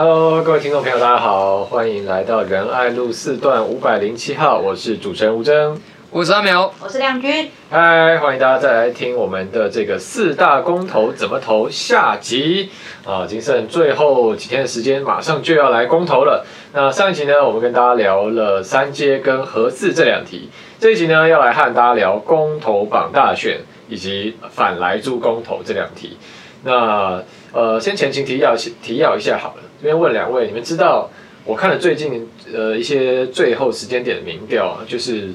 Hello，各位听众朋友，大家好，欢迎来到仁爱路四段五百零七号，我是主持人吴峥，我是阿苗，我是亮君。嗨，欢迎大家再来听我们的这个四大公投怎么投下集啊，仅剩最后几天的时间，马上就要来公投了。那上一集呢，我们跟大家聊了三阶跟核四这两题，这一集呢，要来和大家聊公投榜大选以及反来猪公投这两题。那呃，先前情提要提要一下好了。这边问两位，你们知道我看了最近呃一些最后时间点的民调啊，就是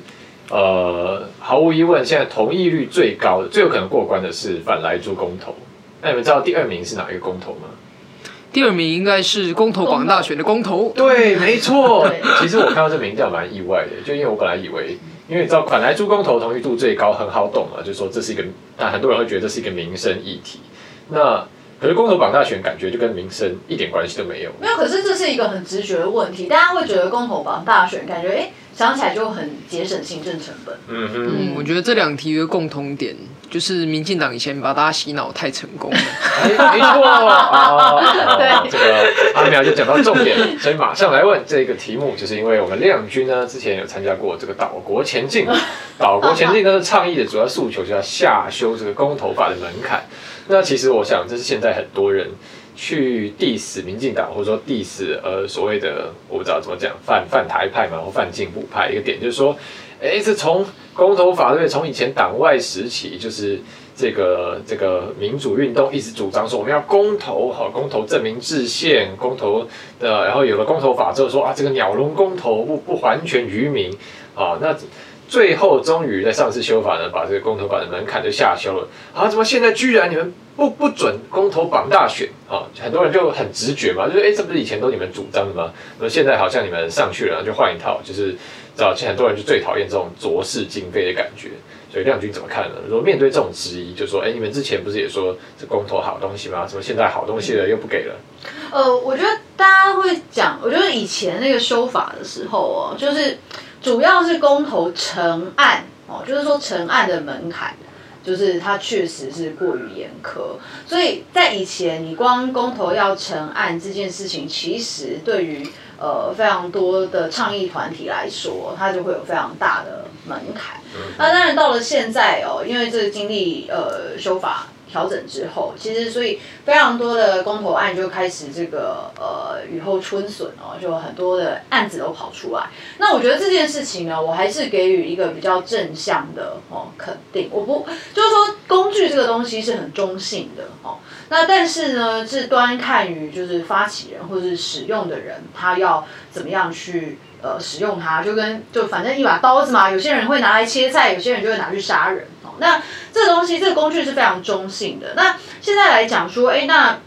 呃毫无疑问，现在同意率最高的、最有可能过关的是反莱猪公投。那你们知道第二名是哪一个公投吗？第二名应该是公投广大选的公投。对，没错。其实我看到这民调蛮意外的，就因为我本来以为，因为你知道款来猪公投同意度最高，很好懂嘛，就是说这是一个，但很多人会觉得这是一个民生议题。那可是公投榜大选感觉就跟民生一点关系都没有。没有，可是这是一个很直觉的问题，大家会觉得公投榜大选感觉，哎，想起来就很节省行政成本。嗯哼，嗯，我觉得这两题的共同点就是民进党以前把大家洗脑太成功了。哎，没错啊。对，这个阿苗就讲到重点，所以马上来问这个题目，就是因为我们亮君呢之前有参加过这个岛国前进，岛国前进呢倡议的主要诉求就是要下修这个公投法的门槛。那其实我想，这是现在很多人去 diss 民进党，或者说 diss 呃所谓的我不知道怎么讲反反台派嘛，或反进步派一个点，就是说，哎，这从公投法对，从以前党外时期，就是这个这个民主运动一直主张说我们要公投，好公投证明制宪，公投的，然后有了公投法之后说啊，这个鸟笼公投不不还权于民啊，那。最后终于在上次修法呢，把这个公投法的门槛就下修了。啊，怎么现在居然你们不不准公投绑大选啊？很多人就很直觉嘛，就是哎，这不是以前都你们主张的吗？那现在好像你们上去了，就换一套，就是早期很多人就最讨厌这种浊世今非的感觉。所以亮君怎么看呢？如果面对这种质疑，就说哎，你们之前不是也说这公投好东西吗？怎么现在好东西了又不给了？呃，我觉得大家会讲，我觉得以前那个修法的时候哦，就是。主要是公投成案哦，就是说成案的门槛，就是它确实是过于严苛，所以在以前你光公投要成案这件事情，其实对于呃非常多的倡议团体来说，它就会有非常大的门槛。那当然到了现在哦，因为这个经历呃修法。调整之后，其实所以非常多的公投案就开始这个呃雨后春笋哦，就很多的案子都跑出来。那我觉得这件事情呢，我还是给予一个比较正向的哦肯定。我不就是说工具这个东西是很中性的哦，那但是呢是端看于就是发起人或者是使用的人，他要怎么样去呃使用它，就跟就反正一把刀子嘛，有些人会拿来切菜，有些人就会拿去杀人。那这个东西，这个工具是非常中性的。那现在来讲说，哎，那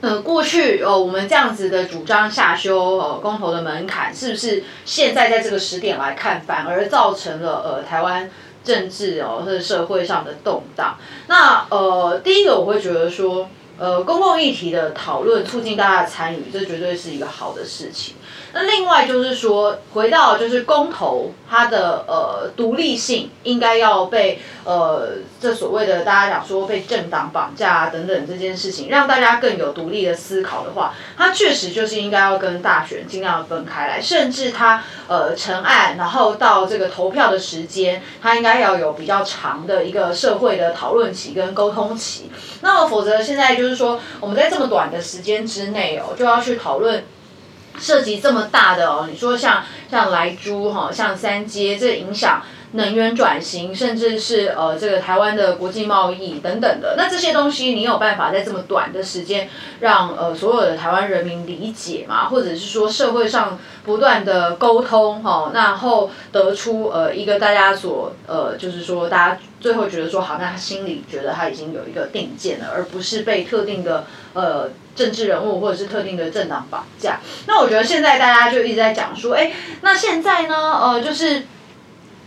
呃，过去哦，我们这样子的主张下修呃公投的门槛，是不是现在在这个时点来看，反而造成了呃台湾政治哦或者社会上的动荡？那呃，第一个我会觉得说，呃，公共议题的讨论促进大家的参与，这绝对是一个好的事情。那另外就是说，回到就是公投，它的呃独立性应该要被呃这所谓的大家讲说被政党绑架等等这件事情，让大家更有独立的思考的话，它确实就是应该要跟大选尽量分开来，甚至它呃成案，然后到这个投票的时间，它应该要有比较长的一个社会的讨论期跟沟通期。那么否则现在就是说，我们在这么短的时间之内哦，就要去讨论。涉及这么大的哦，你说像像莱猪哈，像三阶，这影响能源转型，甚至是呃这个台湾的国际贸易等等的，那这些东西你有办法在这么短的时间让呃所有的台湾人民理解吗？或者是说社会上不断的沟通哈，然后得出呃一个大家所呃就是说大家最后觉得说好，那他心里觉得他已经有一个定见了，而不是被特定的呃。政治人物或者是特定的政党绑架，那我觉得现在大家就一直在讲说，哎，那现在呢，呃，就是，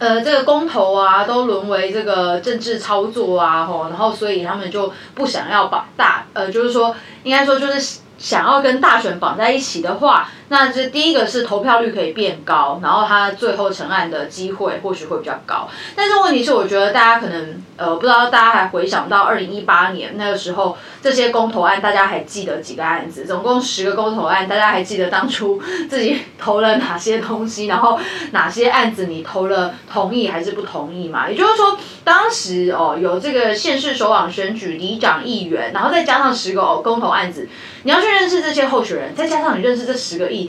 呃，这个公投啊，都沦为这个政治操作啊，吼，然后所以他们就不想要把大，呃，就是说，应该说就是想要跟大选绑在一起的话，那这第一个是投票率可以变高，然后他最后成案的机会或许会比较高。但是问题是，我觉得大家可能呃不知道大家还回想到二零一八年那个时候，这些公投案大家还记得几个案子？总共十个公投案，大家还记得当初 自己投了哪些东西？然后哪些案子你投了同意还是不同意嘛？也就是说，当时哦有这个县市首长选举、里长、议员，然后再加上十个哦公投案子，你要去。认识这些候选人，再加上你认识这十个议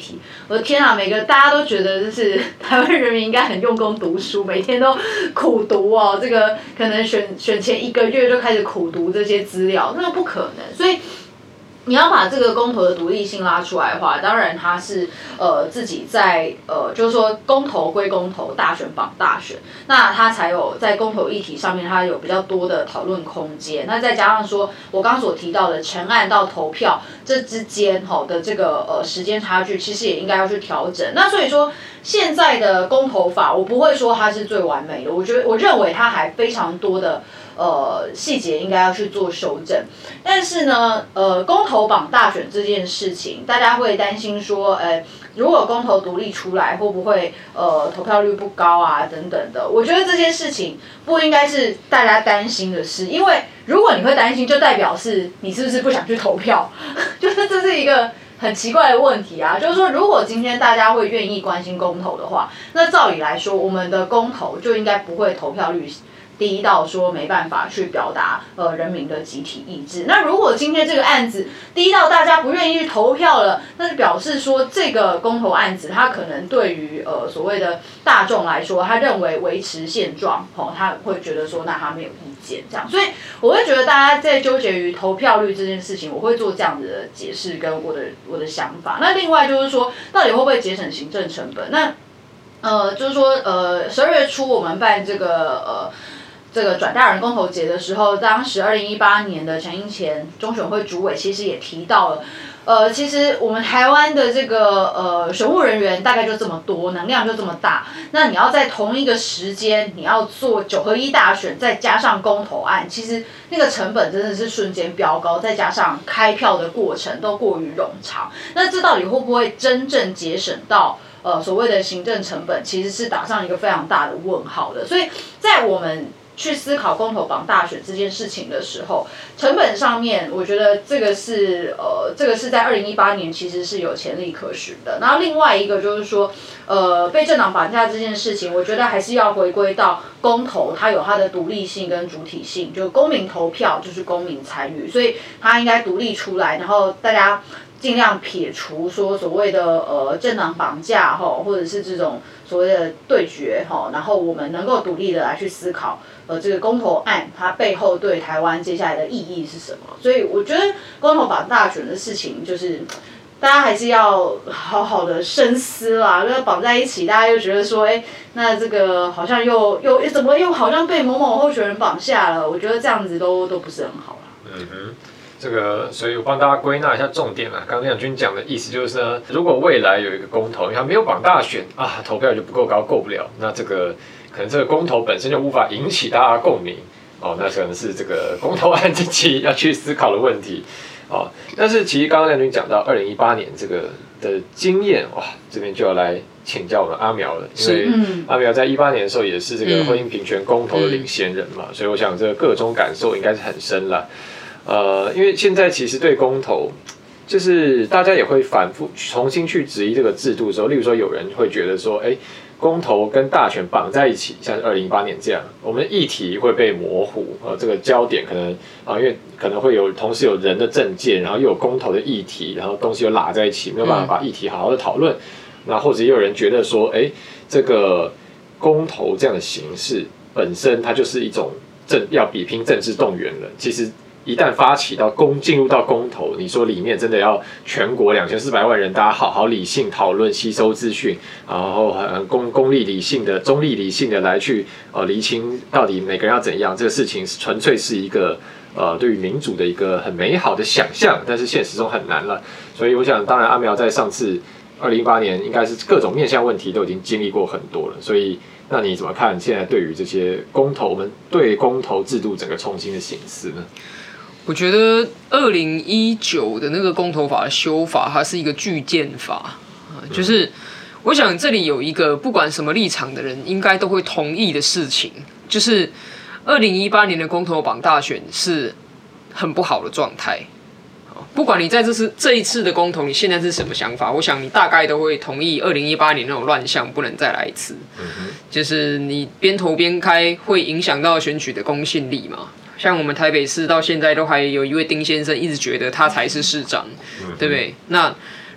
我的天啊！每个大家都觉得就是 台湾人民应该很用功读书，每天都苦读哦。这个可能选选前一个月就开始苦读这些资料，那不可能。所以。你要把这个公投的独立性拉出来的话，当然他是呃自己在呃就是说公投归公投，大选绑大选，那他才有在公投议题上面他有比较多的讨论空间。那再加上说我刚刚所提到的成案到投票这之间吼的这个呃时间差距，其实也应该要去调整。那所以说现在的公投法，我不会说它是最完美的，我觉得我认为它还非常多的。呃，细节应该要去做修正，但是呢，呃，公投榜大选这件事情，大家会担心说，呃，如果公投独立出来，会不会呃投票率不高啊等等的？我觉得这件事情不应该是大家担心的事，因为如果你会担心，就代表是你是不是不想去投票？就是这是一个很奇怪的问题啊。就是说，如果今天大家会愿意关心公投的话，那照理来说，我们的公投就应该不会投票率。低到说没办法去表达呃人民的集体意志。那如果今天这个案子低到大家不愿意去投票了，那就表示说这个公投案子它可能对于呃所谓的大众来说，他认为维持现状，哦，他会觉得说那他没有意见这样。所以我会觉得大家在纠结于投票率这件事情，我会做这样子的解释跟我的我的想法。那另外就是说，到底会不会节省行政成本？那呃就是说呃十二月初我们办这个呃。这个转大人公投节的时候，当时二零一八年的陈英前中选会主委其实也提到了，呃，其实我们台湾的这个呃选务人员大概就这么多，能量就这么大，那你要在同一个时间你要做九合一大选，再加上公投案，其实那个成本真的是瞬间飙高，再加上开票的过程都过于冗长，那这到底会不会真正节省到呃所谓的行政成本，其实是打上一个非常大的问号的，所以在我们。去思考公投绑大选这件事情的。时候，成本上面，我觉得这个是呃，这个是在二零一八年其实是有潜力可循的。然后另外一个就是说，呃，被政党绑架这件事情，我觉得还是要回归到公投，它有它的。独立性跟主体性，就公民投票就是公民参与，所以它应该独立出来，然后大家。尽量撇除说所谓的。呃政党绑架哈，或者是这种所谓的对决哈，然后我们能够独立的来去思考呃这个公投案它背后对台湾接下来的意义是什么？所以我觉得公投绑大选的事情就是大家还是要好好的深思啦，因为绑在一起，大家又觉得说，哎，那这个好像又又怎么又好像被某某候选人绑架了？我觉得这样子都都不是很好啦。嗯哼。这个，所以我帮大家归纳一下重点啊。刚刚亮君讲的意思就是呢，如果未来有一个公投，你还没有绑大选啊，投票就不够高，过不了，那这个可能这个公投本身就无法引起大家共鸣哦，那可能是这个公投案自己要去思考的问题哦。但是其实刚刚亮君讲到二零一八年这个的经验哇，这边就要来请教我们阿苗了，因为阿苗在一八年的时候也是这个婚姻平权公投的领先人嘛，所以我想这个个中感受应该是很深了。呃，因为现在其实对公投，就是大家也会反复重新去质疑这个制度的时候，例如说有人会觉得说，哎，公投跟大选绑在一起，像是二零一八年这样，我们的议题会被模糊，呃，这个焦点可能啊，因为可能会有同时有人的政见，然后又有公投的议题，然后东西又拉在一起，没有办法把议题好好的讨论。那或者也有人觉得说，哎，这个公投这样的形式本身它就是一种政要比拼政治动员了，其实。一旦发起到公进入到公投，你说里面真的要全国两千四百万人，大家好好理性讨论、吸收资讯，然后很公公立理性的、中立理性的来去呃厘清到底每个人要怎样，这个事情纯粹是一个呃对于民主的一个很美好的想象，但是现实中很难了。所以我想，当然阿苗在上次二零一八年应该是各种面向问题都已经经历过很多了，所以那你怎么看现在对于这些公投，我们对公投制度整个重新的形式呢？我觉得二零一九的那个公投法的修法，它是一个巨剑法啊，就是我想这里有一个不管什么立场的人应该都会同意的事情，就是二零一八年的公投榜大选是很不好的状态。不管你在这次这一次的公投，你现在是什么想法，我想你大概都会同意二零一八年那种乱象不能再来一次，就是你边投边开会影响到选举的公信力嘛。像我们台北市到现在都还有一位丁先生一直觉得他才是市长，对不对？那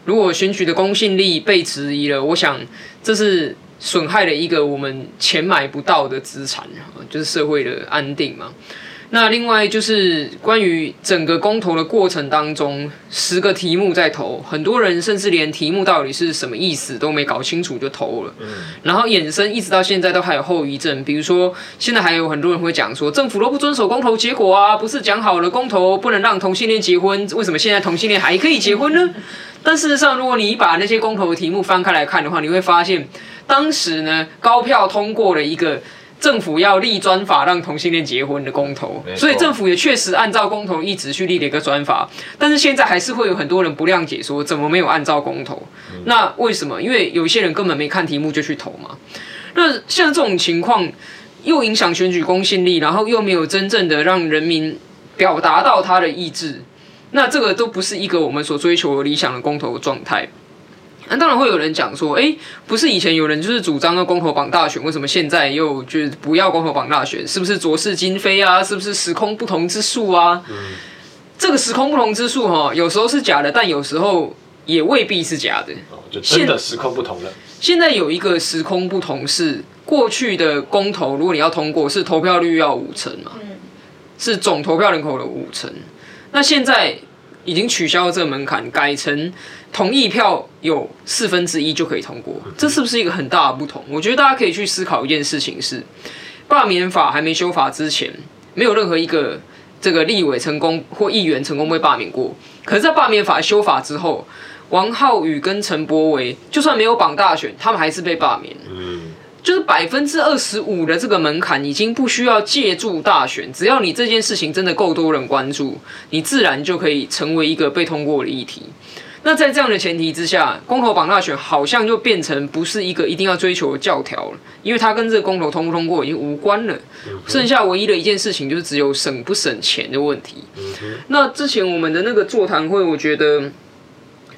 如果选举的公信力被质疑了，我想这是损害了一个我们钱买不到的资产，就是社会的安定嘛。那另外就是关于整个公投的过程当中，十个题目在投，很多人甚至连题目到底是什么意思都没搞清楚就投了，然后衍生一直到现在都还有后遗症，比如说现在还有很多人会讲说政府都不遵守公投结果啊，不是讲好了公投不能让同性恋结婚，为什么现在同性恋还可以结婚呢？但事实上，如果你把那些公投的题目翻开来看的话，你会发现当时呢高票通过了一个。政府要立专法让同性恋结婚的公投，所以政府也确实按照公投一直去立了一个专法，但是现在还是会有很多人不谅解，说怎么没有按照公投？那为什么？因为有些人根本没看题目就去投嘛。那像这种情况，又影响选举公信力，然后又没有真正的让人民表达到他的意志，那这个都不是一个我们所追求的理想的公投状态。那当然会有人讲说，哎，不是以前有人就是主张要公投绑大选，为什么现在又就是不要公投绑大选？是不是左氏今非啊？是不是时空不同之术啊？嗯、这个时空不同之术哈，有时候是假的，但有时候也未必是假的。哦，就真的时空不同了。现在有一个时空不同是过去的公投，如果你要通过，是投票率要五成嘛？嗯、是总投票人口的五成。那现在已经取消了这个门槛，改成。同意票有四分之一就可以通过，这是不是一个很大的不同？我觉得大家可以去思考一件事情是，罢免法还没修法之前，没有任何一个这个立委成功或议员成功被罢免过。可是，在罢免法修法之后，王浩宇跟陈柏惟就算没有绑大选，他们还是被罢免。嗯，就是百分之二十五的这个门槛已经不需要借助大选，只要你这件事情真的够多人关注，你自然就可以成为一个被通过的议题。那在这样的前提之下，公投榜大选好像就变成不是一个一定要追求的教条了，因为它跟这个公投通不通过已经无关了。剩下唯一的一件事情就是只有省不省钱的问题。那之前我们的那个座谈会，我觉得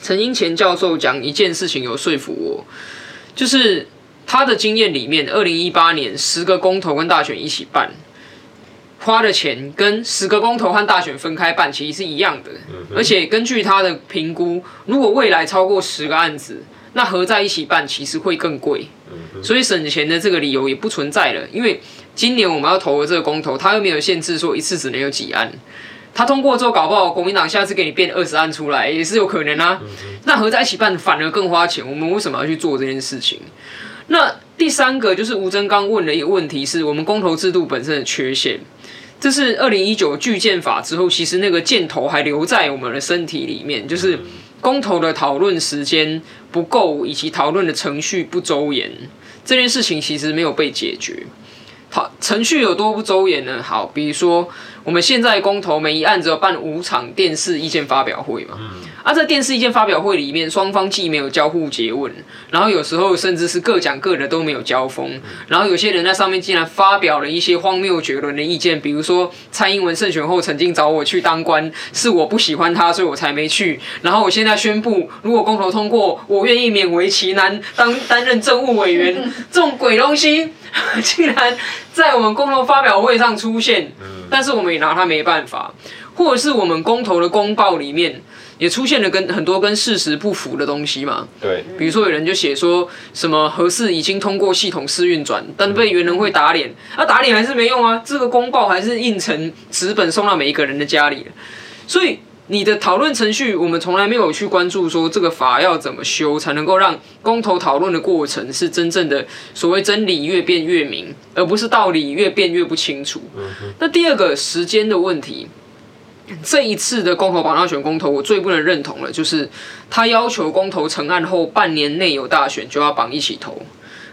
陈英前教授讲一件事情有说服我，就是他的经验里面，二零一八年十个公投跟大选一起办。花的钱跟十个公投和大选分开办其实是一样的，而且根据他的评估，如果未来超过十个案子，那合在一起办其实会更贵，所以省钱的这个理由也不存在了。因为今年我们要投的这个公投，他又没有限制说一次只能有几案，他通过之后搞不好国民党下次给你变二十案出来也是有可能啊。那合在一起办反而更花钱，我们为什么要去做这件事情？那第三个就是吴峥刚问的一个问题是我们公投制度本身的缺陷。这是二零一九巨舰法之后，其实那个箭头还留在我们的身体里面，就是公投的讨论时间不够，以及讨论的程序不周延，这件事情其实没有被解决。好，程序有多不周延呢？好，比如说我们现在公投每一案只有办五场电视意见发表会嘛。嗯。啊，在电视意见发表会里面，双方既没有交互诘问，然后有时候甚至是各讲各的都没有交锋，然后有些人在上面竟然发表了一些荒谬绝伦的意见，比如说蔡英文胜选后曾经找我去当官，是我不喜欢他，所以我才没去，然后我现在宣布，如果公投通过，我愿意勉为其难当 担任政务委员，这种鬼东西竟然在我们公投发表会上出现，但是我们也拿他没办法，或者是我们公投的公报里面。也出现了跟很多跟事实不符的东西嘛？对，比如说有人就写说什么核四已经通过系统试运转，但被原能会打脸，啊打脸还是没用啊，这个公报还是印成纸本送到每一个人的家里。所以你的讨论程序，我们从来没有去关注说这个法要怎么修，才能够让公投讨论的过程是真正的所谓真理越辩越明，而不是道理越辩越不清楚。那第二个时间的问题。这一次的公投绑大选公投，我最不能认同了，就是他要求公投成案后半年内有大选就要绑一起投。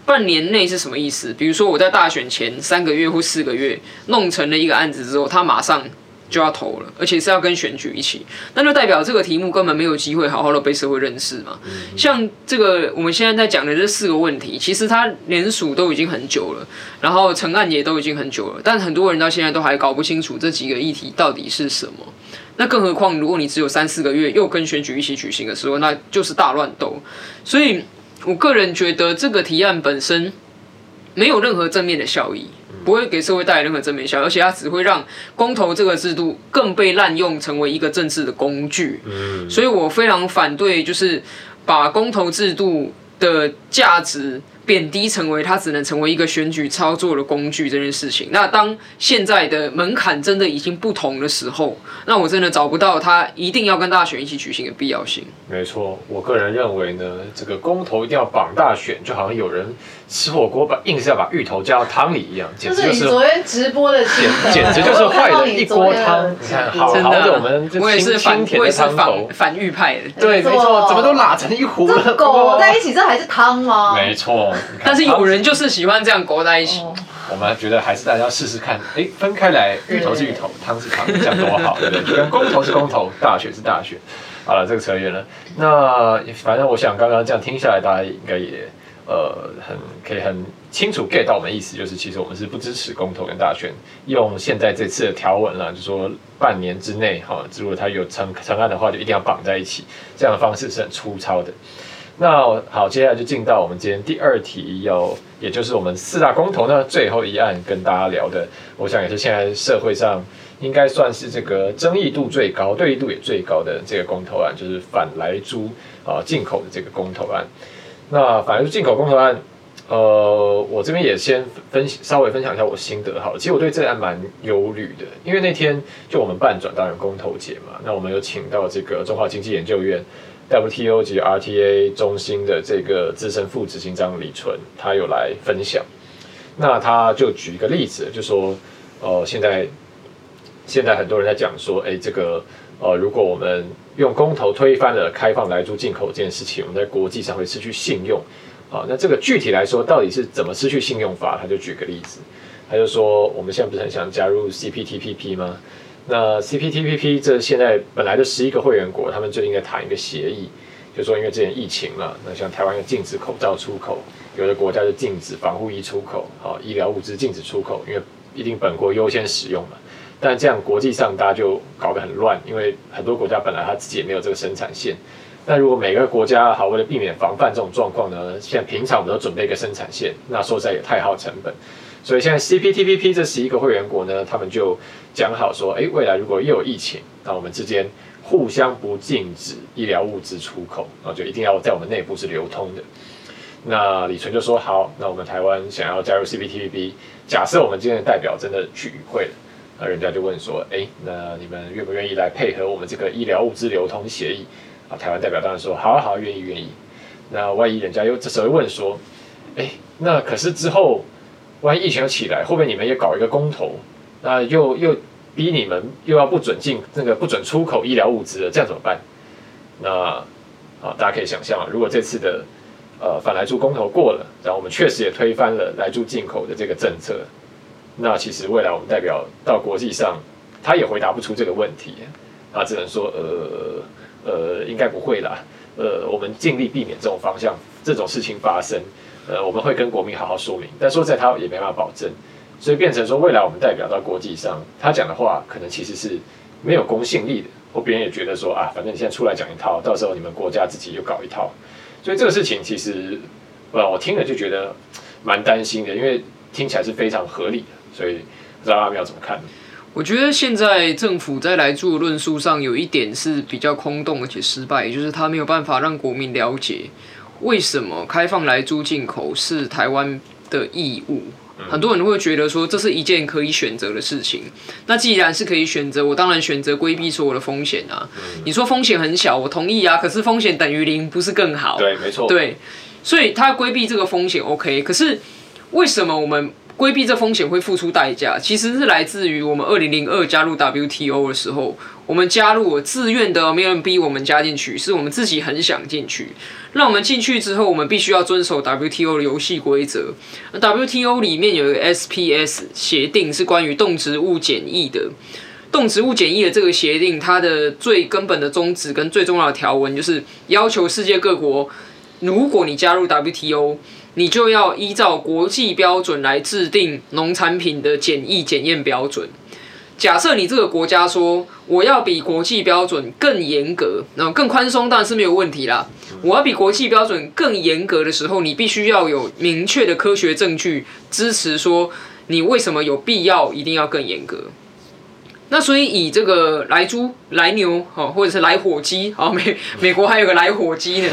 半年内是什么意思？比如说我在大选前三个月或四个月弄成了一个案子之后，他马上就要投了，而且是要跟选举一起，那就代表这个题目根本没有机会好好的被社会认识嘛。像这个我们现在在讲的这四个问题，其实它连署都已经很久了，然后成案也都已经很久了，但很多人到现在都还搞不清楚这几个议题到底是什么。那更何况如果你只有三四个月又跟选举一起举行的时候，那就是大乱斗。所以我个人觉得这个提案本身没有任何正面的效益。不会给社会带来任何正面效果，而且它只会让公投这个制度更被滥用，成为一个政治的工具。嗯，所以我非常反对，就是把公投制度的价值。贬低成为它只能成为一个选举操作的工具这件事情。那当现在的门槛真的已经不同的时候，那我真的找不到它一定要跟大选一起举行的必要性。没错，我个人认为呢，这个公投一定要绑大选，就好像有人吃火锅把硬是要把芋头加到汤里一样，简直就是，就是你昨天直播的简，简直就是坏了一锅汤。你看，好好的我们我也是反我也是反反芋派的，对，没错，怎么都拉成一壶了，狗在一起，这还是汤吗？没错。但是有人就是喜欢这样裹在一起。我们觉得还是大家试试看，哎，分开来，芋头是芋头，汤是汤，这样多好，对不对？跟公投是公投，大选是大选。好了，这个扯远了。那反正我想刚刚这样听下来，大家应该也呃很可以很清楚 get 到我们的意思，就是其实我们是不支持公投跟大选。用现在这次的条文了，就说半年之内哈，如果他有成成案的话，就一定要绑在一起，这样的方式是很粗糙的。那好，接下来就进到我们今天第二题，要也就是我们四大公投呢最后一案跟大家聊的，我想也是现在社会上应该算是这个争议度最高、对立度也最高的这个公投案，就是反莱猪啊进口的这个公投案。那反正进口公投案，呃，我这边也先分稍微分享一下我心得好了。其实我对这案蛮忧虑的，因为那天就我们办转到人公投节嘛，那我们有请到这个中华经济研究院。WTO 及 RTA 中心的这个资深副执行长李淳，他有来分享。那他就举一个例子，就说，呃，现在现在很多人在讲说，哎，这个，呃，如果我们用公投推翻了开放来猪进口这件事情，我们在国际上会失去信用。啊，那这个具体来说，到底是怎么失去信用法？他就举个例子，他就说，我们现在不是很想加入 CPTPP 吗？那 CPTPP 这现在本来的十一个会员国，他们最近在谈一个协议，就说因为之前疫情嘛，那像台湾要禁止口罩出口，有的国家就禁止防护衣出口，好，医疗物资禁止出口，因为一定本国优先使用嘛。但这样国际上大家就搞得很乱，因为很多国家本来他自己也没有这个生产线。那如果每个国家好为了避免防范这种状况呢，现在平常我们都准备一个生产线，那说实在也太耗成本。所以现在 CPTPP 这十一个会员国呢，他们就讲好说，哎，未来如果又有疫情，那我们之间互相不禁止医疗物资出口，然后就一定要在我们内部是流通的。那李纯就说好，那我们台湾想要加入 CPTPP，假设我们今天的代表真的去与会了，人家就问说，哎，那你们愿不愿意来配合我们这个医疗物资流通协议？啊，台湾代表当然说好，好，愿意，愿意。那万一人家又这时候问说，哎，那可是之后。万一疫情又起来，会不会你们也搞一个公投？那又又逼你们又要不准进那个不准出口医疗物资了，这样怎么办？那啊，大家可以想象啊，如果这次的呃反来猪公投过了，然后我们确实也推翻了来猪进口的这个政策，那其实未来我们代表到国际上，他也回答不出这个问题，他只能说呃呃应该不会啦，呃我们尽力避免这种方向这种事情发生。呃，我们会跟国民好好说明，但说在他也没办法保证，所以变成说未来我们代表到国际上，他讲的话可能其实是没有公信力的，或别人也觉得说啊，反正你现在出来讲一套，到时候你们国家自己又搞一套，所以这个事情其实，呃，我听了就觉得蛮担心的，因为听起来是非常合理的，所以不知道他们要怎么看？我觉得现在政府在莱猪的论述上有一点是比较空洞而且失败，也就是他没有办法让国民了解。为什么开放来租进口是台湾的义务？很多人会觉得说，这是一件可以选择的事情。那既然是可以选择，我当然选择规避所有的风险啊。你说风险很小，我同意啊。可是风险等于零，不是更好？对，没错。对，所以他规避这个风险 OK。可是为什么我们规避这风险会付出代价？其实是来自于我们二零零二加入 WTO 的时候。我们加入了自愿的，没有人逼我们加进去，是我们自己很想进去。那我们进去之后，我们必须要遵守 WTO 的游戏规则。WTO 里面有一个 SPS 协定，是关于动植物检疫的。动植物检疫的这个协定，它的最根本的宗旨跟最重要的条文，就是要求世界各国，如果你加入 WTO，你就要依照国际标准来制定农产品的检疫检验标准。假设你这个国家说我要比国际标准更严格，然后更宽松当然是没有问题啦。我要比国际标准更严格的时候，你必须要有明确的科学证据支持说你为什么有必要一定要更严格。那所以以这个来猪、来牛，好，或者是来火鸡，好，美 美国还有个来火鸡呢，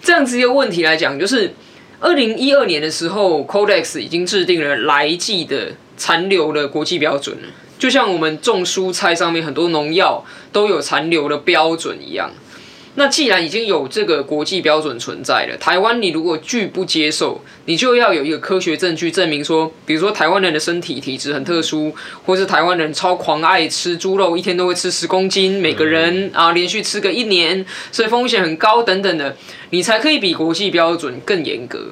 这样子一个问题来讲，就是二零一二年的时候，Codex 已经制定了来季的残留的国际标准了。就像我们种蔬菜上面很多农药都有残留的标准一样，那既然已经有这个国际标准存在了，台湾你如果拒不接受，你就要有一个科学证据证明说，比如说台湾人的身体体质很特殊，或是台湾人超狂爱吃猪肉，一天都会吃十公斤，每个人啊连续吃个一年，所以风险很高等等的，你才可以比国际标准更严格。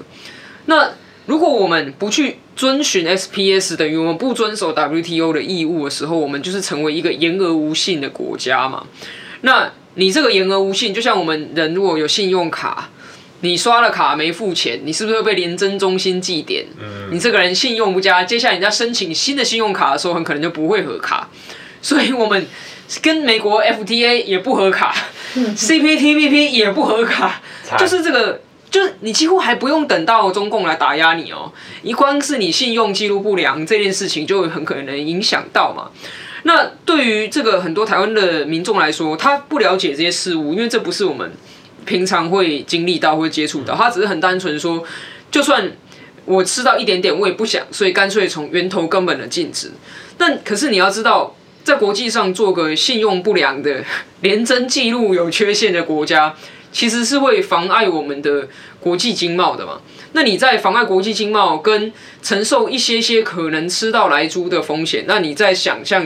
那如果我们不去遵循 SPS，等于我们不遵守 WTO 的义务的时候，我们就是成为一个言而无信的国家嘛。那你这个言而无信，就像我们人如果有信用卡，你刷了卡没付钱，你是不是会被廉政中心记点？你这个人信用不佳，接下来你在申请新的信用卡的时候，很可能就不会核卡。所以我们跟美国 FTA 也不合卡，CPTPP 也不合卡，就是这个。就是你几乎还不用等到中共来打压你哦，一光是你信用记录不良这件事情就很可能影响到嘛。那对于这个很多台湾的民众来说，他不了解这些事物，因为这不是我们平常会经历到或接触到，他只是很单纯说，就算我吃到一点点，我也不想，所以干脆从源头根本的禁止。但可是你要知道，在国际上做个信用不良的、联征记录有缺陷的国家。其实是会妨碍我们的国际经贸的嘛？那你在妨碍国际经贸跟承受一些些可能吃到来猪的风险，那你在想象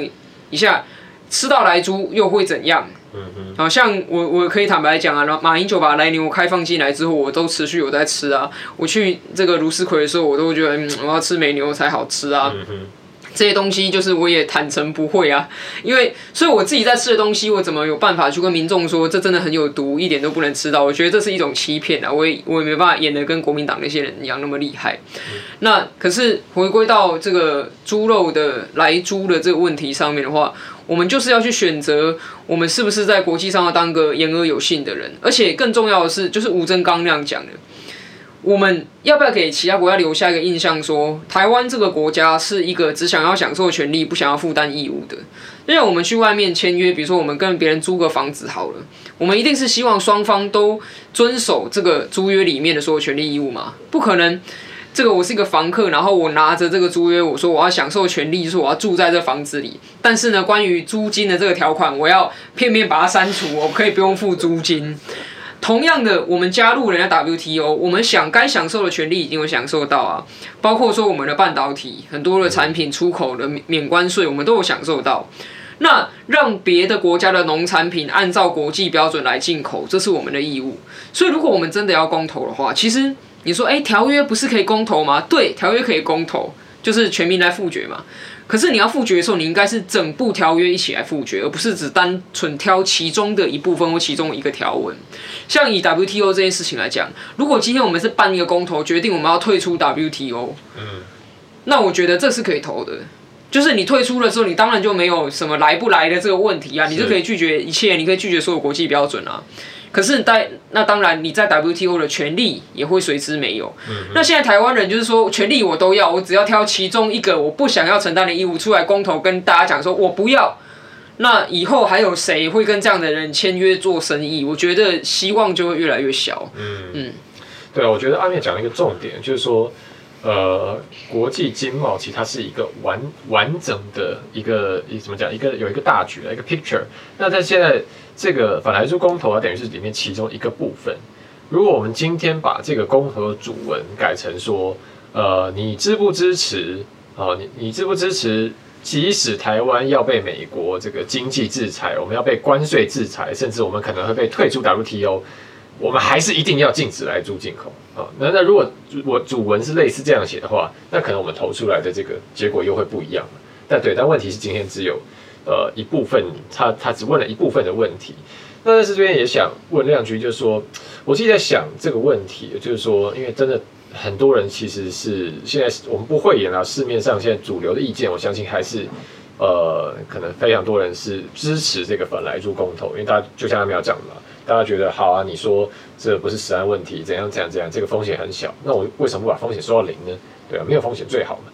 一下，吃到莱猪又会怎样？嗯嗯。好像我我可以坦白讲啊，马英九把来牛开放进来之后，我都持续有在吃啊。我去这个卢思奎的时候，我都觉得嗯，我要吃美牛才好吃啊。嗯这些东西就是我也坦诚不会啊，因为所以我自己在吃的东西，我怎么有办法去跟民众说这真的很有毒，一点都不能吃到？我觉得这是一种欺骗啊！我也我也没办法演得跟国民党那些人一样那么厉害。那可是回归到这个猪肉的来猪的这个问题上面的话，我们就是要去选择我们是不是在国际上要当个言而有信的人，而且更重要的是，就是吴正刚那样讲的。我们要不要给其他国家留下一个印象说，台湾这个国家是一个只想要享受权利，不想要负担义务的？因为我们去外面签约，比如说我们跟别人租个房子好了，我们一定是希望双方都遵守这个租约里面的所有权利义务嘛？不可能，这个我是一个房客，然后我拿着这个租约，我说我要享受权利，就是我要住在这房子里，但是呢，关于租金的这个条款，我要片面把它删除，我可以不用付租金。同样的，我们加入人家 WTO，我们想该享受的权利已经有享受到啊，包括说我们的半导体很多的产品出口的免关税，我们都有享受到。那让别的国家的农产品按照国际标准来进口，这是我们的义务。所以，如果我们真的要公投的话，其实你说，诶，条约不是可以公投吗？对，条约可以公投，就是全民来复决嘛。可是你要复决的时候，你应该是整部条约一起来复决，而不是只单纯挑其中的一部分或其中一个条文。像以 WTO 这件事情来讲，如果今天我们是办一个公投，决定我们要退出 WTO，嗯，那我觉得这是可以投的。就是你退出了之后，你当然就没有什么来不来的这个问题啊，你就可以拒绝一切，你可以拒绝所有国际标准啊。可是在那当然你在 WTO 的权利也会随之没有。嗯、那现在台湾人就是说权利我都要，我只要挑其中一个我不想要承担的义务出来公投，跟大家讲说我不要。那以后还有谁会跟这样的人签约做生意？我觉得希望就会越来越小。嗯嗯，对啊，我觉得阿面讲了一个重点，就是说。呃，国际经贸其实它是一个完完整的一个，一怎么讲？一个有一个大局的一个 picture。那在现在这个反莱猪公投啊，等于是里面其中一个部分。如果我们今天把这个公投主文改成说，呃，你支不支持？啊、你你支不支持？即使台湾要被美国这个经济制裁，我们要被关税制裁，甚至我们可能会被退出 WTO。我们还是一定要禁止来猪进口啊！那那如果我主文是类似这样写的话，那可能我们投出来的这个结果又会不一样。但对，但问题是今天只有呃一部分，他他只问了一部分的问题。那但是这边也想问亮君，就是说，我自己在想这个问题，就是说，因为真的很多人其实是现在我们不讳言啊，市面上现在主流的意见，我相信还是呃，可能非常多人是支持这个粉来猪公投，因为大家就像他们要讲的嘛，大家觉得好啊，你说这不是食安问题，怎样怎样怎样，这个风险很小，那我为什么不把风险说到零呢？对啊，没有风险最好嘛，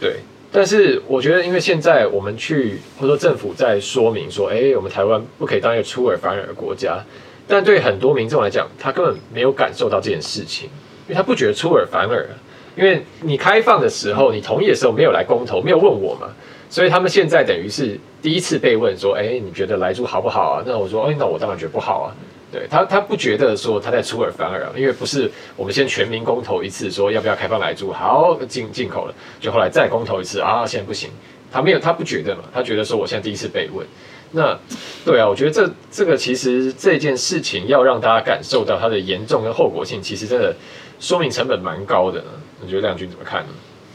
对。但是我觉得，因为现在我们去，或者说政府在说明说，哎，我们台湾不可以当一个出尔反尔的国家。但对很多民众来讲，他根本没有感受到这件事情，因为他不觉得出尔反尔。因为你开放的时候，你同意的时候没有来公投，没有问我嘛，所以他们现在等于是第一次被问说，哎，你觉得莱猪好不好啊？那我说，哎，那我当然觉得不好啊。对他，他不觉得说他在出尔反尔，因为不是我们先全民公投一次，说要不要开放莱猪，好进进口了，就后来再公投一次啊，现在不行，他没有，他不觉得嘛，他觉得说我现在第一次被问，那对啊，我觉得这这个其实这件事情要让大家感受到它的严重跟后果性，其实真的说明成本蛮高的。你觉得亮君怎么看呢？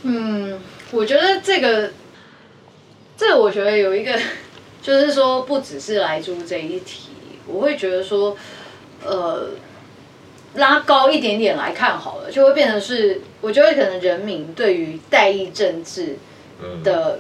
嗯，我觉得这个这个我觉得有一个，就是说不只是来猪这一题。我会觉得说，呃，拉高一点点来看好了，就会变成是，我觉得可能人民对于代议政治的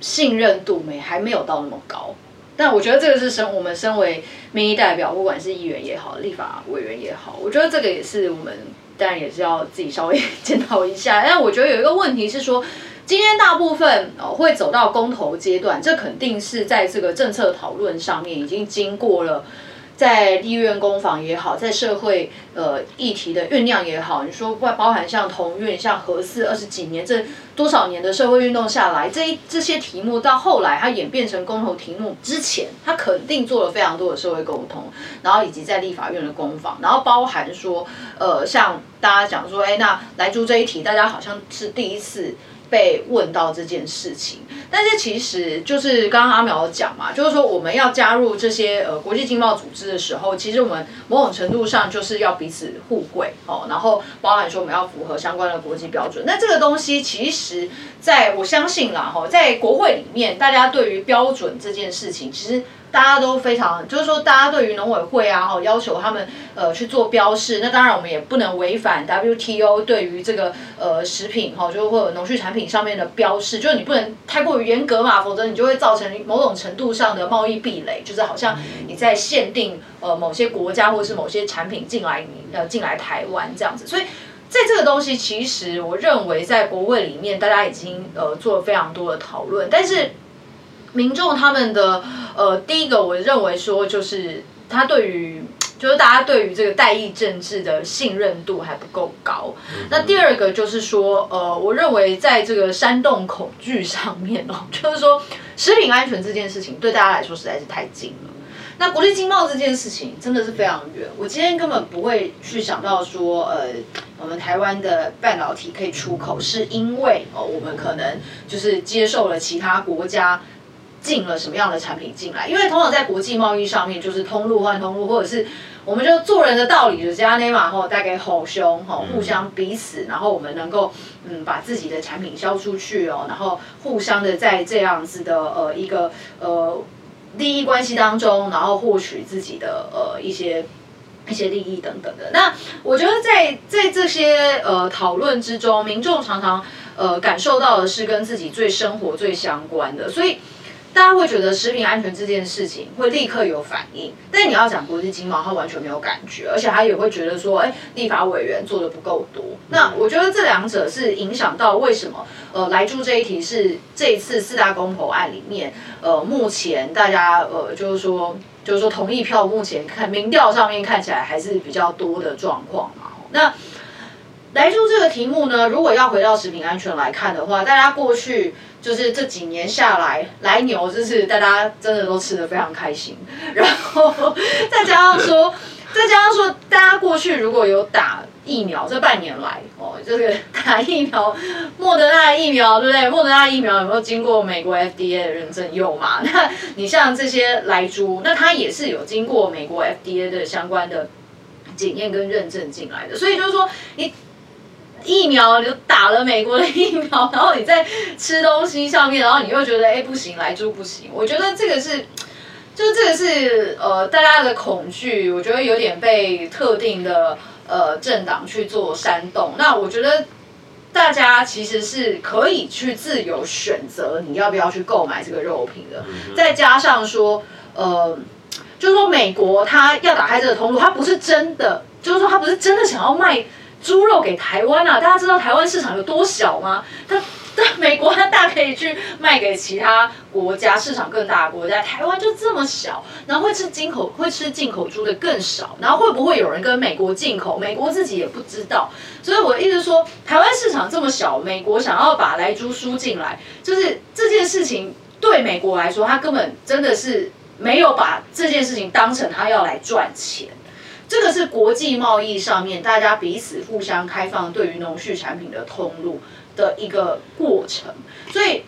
信任度没还没有到那么高。但我觉得这个是身我们身为民意代表，不管是议员也好，立法委员也好，我觉得这个也是我们当然也是要自己稍微 检讨一下。但我觉得有一个问题是说。今天大部分哦会走到公投阶段，这肯定是在这个政策讨论上面已经经过了，在立院攻防也好，在社会呃议题的酝酿也好，你说包包含像同运、像核四二十几年这多少年的社会运动下来，这一这些题目到后来它演变成公投题目之前，它肯定做了非常多的社会沟通，然后以及在立法院的攻防，然后包含说呃像大家讲说，哎那莱猪这一题，大家好像是第一次。被问到这件事情，但是其实就是刚刚阿苗讲嘛，就是说我们要加入这些呃国际经贸组织的时候，其实我们某种程度上就是要彼此互惠哦，然后包含说我们要符合相关的国际标准。那这个东西其实在我相信啦哈，在国会里面，大家对于标准这件事情，其实。大家都非常，就是说，大家对于农委会啊，哈，要求他们呃去做标示，那当然我们也不能违反 WTO 对于这个呃食品哈，就或者农畜产品上面的标示，就是你不能太过于严格嘛，否则你就会造成某种程度上的贸易壁垒，就是好像你在限定呃某些国家或者是某些产品进来，呃进来台湾这样子，所以在这个东西，其实我认为在国会里面，大家已经呃做了非常多的讨论，但是。民众他们的呃，第一个我认为说就是他对于 就是大家对于这个代议政治的信任度还不够高。那第二个就是说呃，我认为在这个煽动恐惧上面哦，就是说食品安全这件事情对大家来说实在是太近了。那国际经贸这件事情真的是非常远，我今天根本不会去想到说呃，我们台湾的半导体可以出口，是因为哦，我们可能就是接受了其他国家。进了什么样的产品进来？因为通常在国际贸易上面，就是通路换通路，或者是我们就做人的道理，就是加内马后带给吼兄吼，互相彼此，然后我们能够嗯把自己的产品销出去哦，然后互相的在这样子的呃一个呃利益关系当中，然后获取自己的呃一些一些利益等等的。那我觉得在在这些呃讨论之中，民众常常呃感受到的是跟自己最生活最相关的，所以。大家会觉得食品安全这件事情会立刻有反应，但你要讲国际经贸，他完全没有感觉，而且他也会觉得说，哎，立法委员做的不够多。那我觉得这两者是影响到为什么呃来住这一题是这一次四大公投案里面，呃，目前大家呃就是说就是说同意票目前看民调上面看起来还是比较多的状况嘛。那莱猪这个题目呢，如果要回到食品安全来看的话，大家过去。就是这几年下来，莱牛就是大家真的都吃得非常开心，然后再加上说，再加上说，大家过去如果有打疫苗，这半年来哦，这个打疫苗，莫德纳疫苗对不对？莫德纳疫苗有没有经过美国 FDA 的认证？有嘛？那 你像这些来猪，那它也是有经过美国 FDA 的相关的检验跟认证进来的，所以就是说你。疫苗你就打了美国的疫苗，然后你在吃东西上面，然后你又觉得哎不行，来猪不行。我觉得这个是，就是这个是呃大家的恐惧，我觉得有点被特定的呃政党去做煽动。那我觉得大家其实是可以去自由选择你要不要去购买这个肉品的，再加上说呃。就是说，美国它要打开这个通路，它不是真的，就是说它不是真的想要卖猪肉给台湾啊！大家知道台湾市场有多小吗？他，美国它大可以去卖给其他国家，市场更大的国家。台湾就这么小，然后会吃进口会吃进口猪的更少，然后会不会有人跟美国进口？美国自己也不知道。所以我一直说，台湾市场这么小，美国想要把来猪输进来，就是这件事情对美国来说，他根本真的是。没有把这件事情当成他要来赚钱，这个是国际贸易上面大家彼此互相开放对于农畜产品的通路的一个过程。所以，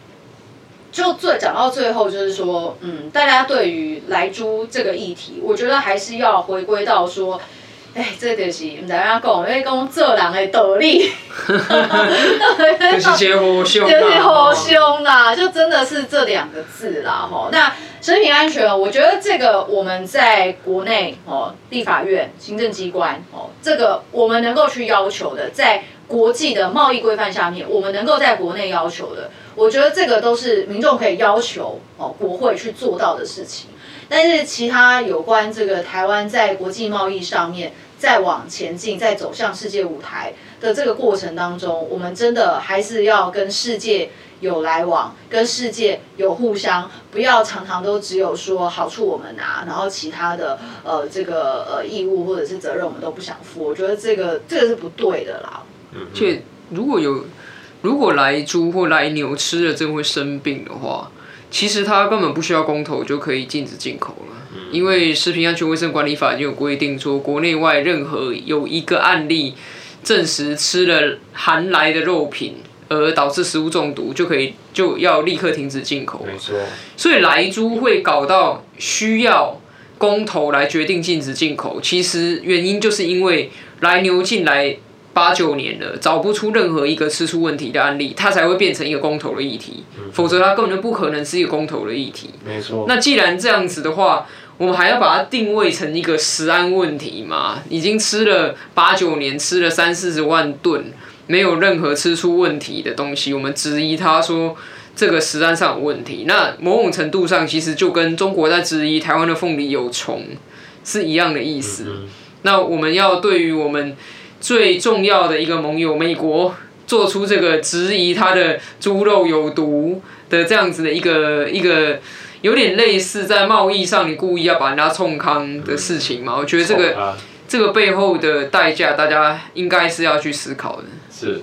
就最讲到最后，就是说，嗯，大家对于莱猪这个议题，我觉得还是要回归到说，哎，这就是我们大家讲，因为讲做人的道理，就是接火凶，就是火凶啦，就真的是这两个字啦，吼，那。食品安全，我觉得这个我们在国内哦，立法院、行政机关哦，这个我们能够去要求的，在国际的贸易规范下面，我们能够在国内要求的，我觉得这个都是民众可以要求哦，国会去做到的事情。但是其他有关这个台湾在国际贸易上面再往前进、再走向世界舞台的这个过程当中，我们真的还是要跟世界。有来往，跟世界有互相，不要常常都只有说好处我们拿，然后其他的呃这个呃义务或者是责任我们都不想负。我觉得这个这个是不对的啦。嗯，且如果有如果来猪或来牛吃了真会生病的话，其实它根本不需要公投就可以禁止进口了，嗯，因为食品安全卫生管理法已经有规定说，国内外任何有一个案例证实吃了含莱的肉品。而导致食物中毒，就可以就要立刻停止进口。没错，所以莱猪会搞到需要公投来决定禁止进口，其实原因就是因为来牛进来八九年了，找不出任何一个吃出问题的案例，它才会变成一个公投的议题。否则它根本就不可能是一个公投的议题。没错。那既然这样子的话，我们还要把它定位成一个食安问题嘛？已经吃了八九年，吃了三四十万吨。没有任何吃出问题的东西，我们质疑他说这个食安上有问题。那某种程度上，其实就跟中国在质疑台湾的凤梨有虫是一样的意思。那我们要对于我们最重要的一个盟友美国做出这个质疑，他的猪肉有毒的这样子的一个一个有点类似在贸易上你故意要把人家冲康的事情嘛？我觉得这个这个背后的代价，大家应该是要去思考的。是，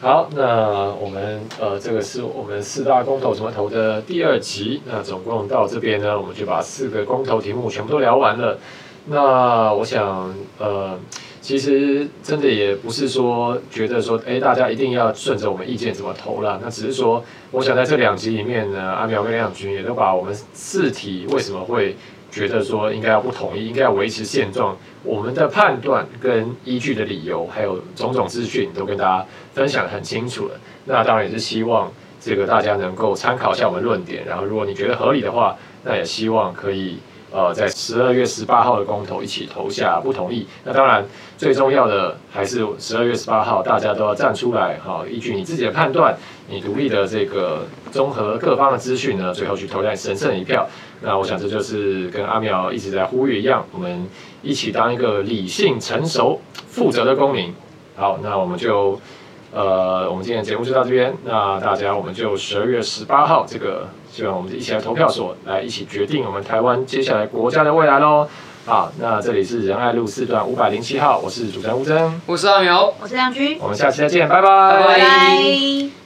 好，那我们呃，这个是我们四大公投怎么投的第二集。那总共到这边呢，我们就把四个公投题目全部都聊完了。那我想，呃，其实真的也不是说觉得说，哎，大家一定要顺着我们意见怎么投了。那只是说，我想在这两集里面呢，阿苗跟梁君也都把我们四题为什么会。觉得说应该要不同意，应该要维持现状。我们的判断跟依据的理由，还有种种资讯，都跟大家分享得很清楚了。那当然也是希望这个大家能够参考一下我们论点。然后，如果你觉得合理的话，那也希望可以呃在十二月十八号的公投一起投下不同意。那当然最重要的还是十二月十八号大家都要站出来，好，依据你自己的判断，你独立的这个综合各方的资讯呢，最后去投下神圣一票。那我想这就是跟阿苗一直在呼吁一样，我们一起当一个理性、成熟、负责的公民。好，那我们就呃，我们今天的节目就到这边。那大家，我们就十二月十八号这个，希望我们一起来投票所，来一起决定我们台湾接下来国家的未来喽。好，那这里是仁爱路四段五百零七号，我是主持人吴峥，我是阿苗，我是梁军，我们下期再见，拜拜。拜拜。